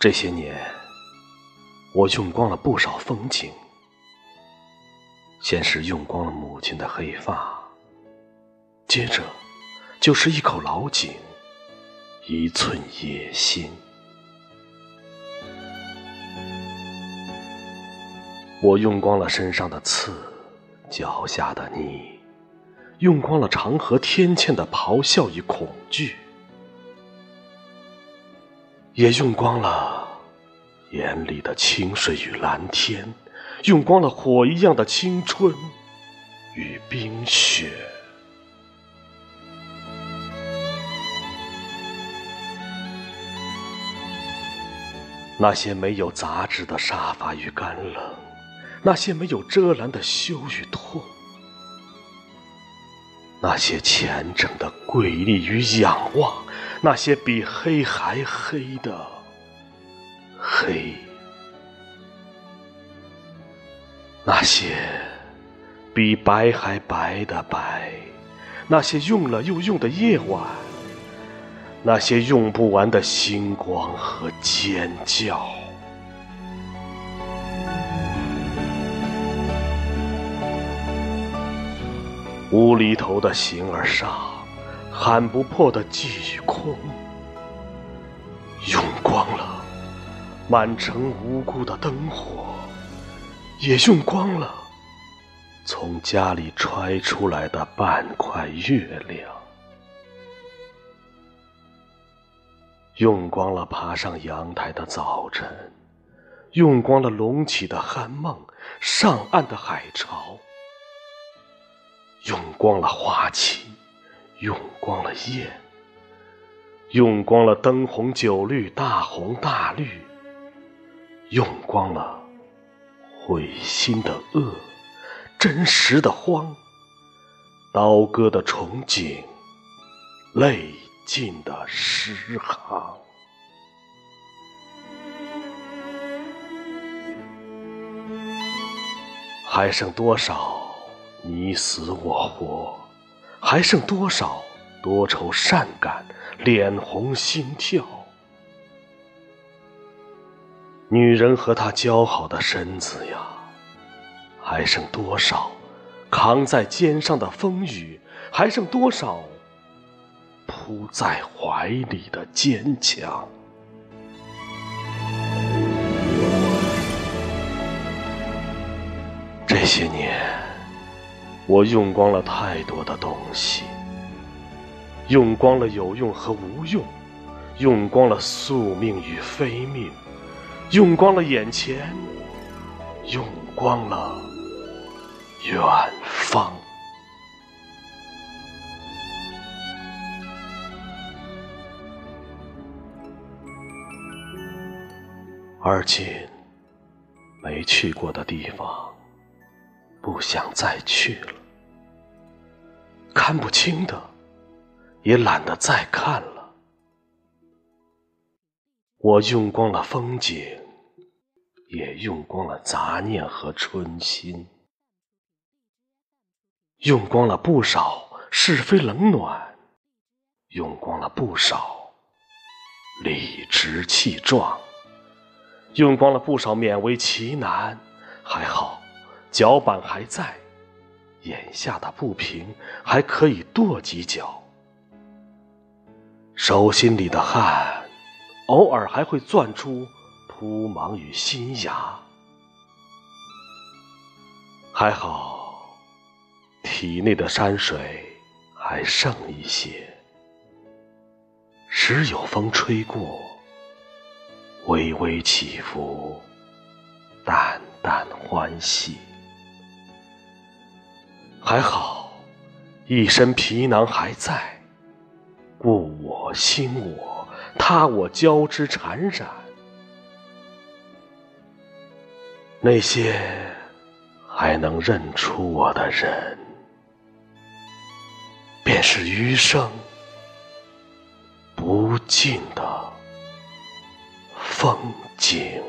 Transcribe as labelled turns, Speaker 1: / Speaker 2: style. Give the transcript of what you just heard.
Speaker 1: 这些年，我用光了不少风景。先是用光了母亲的黑发，接着就是一口老井，一寸野心。我用光了身上的刺，脚下的泥，用光了长河天堑的咆哮与恐惧。也用光了眼里的清水与蓝天，用光了火一样的青春与冰雪。那些没有杂质的沙发与干冷，那些没有遮拦的羞与痛，那些虔诚的跪立与仰望。那些比黑还黑的黑，那些比白还白的白，那些用了又用的夜晚，那些用不完的星光和尖叫，无厘头的形而上。喊不破的记与空，用光了满城无辜的灯火，也用光了从家里揣出来的半块月亮，用光了爬上阳台的早晨，用光了隆起的酣梦，上岸的海潮，用光了花期。用光了夜，用光了灯红酒绿、大红大绿，用光了毁心的恶、真实的慌、刀割的憧憬、泪尽的诗行，还剩多少你死我活？还剩多少多愁善感、脸红心跳？女人和她姣好的身子呀，还剩多少扛在肩上的风雨？还剩多少扑在怀里的坚强？这些年。我用光了太多的东西，用光了有用和无用，用光了宿命与非命，用光了眼前，用光了远方。而今没去过的地方，不想再去了。看不清的，也懒得再看了。我用光了风景，也用光了杂念和春心，用光了不少是非冷暖，用光了不少理直气壮，用光了不少勉为其难。还好，脚板还在。眼下的不平还可以跺几脚，手心里的汗偶尔还会钻出扑芒与新芽。还好，体内的山水还剩一些，时有风吹过，微微起伏，淡淡欢喜。还好，一身皮囊还在，故我心我他我交织缠染。那些还能认出我的人，便是余生不尽的风景。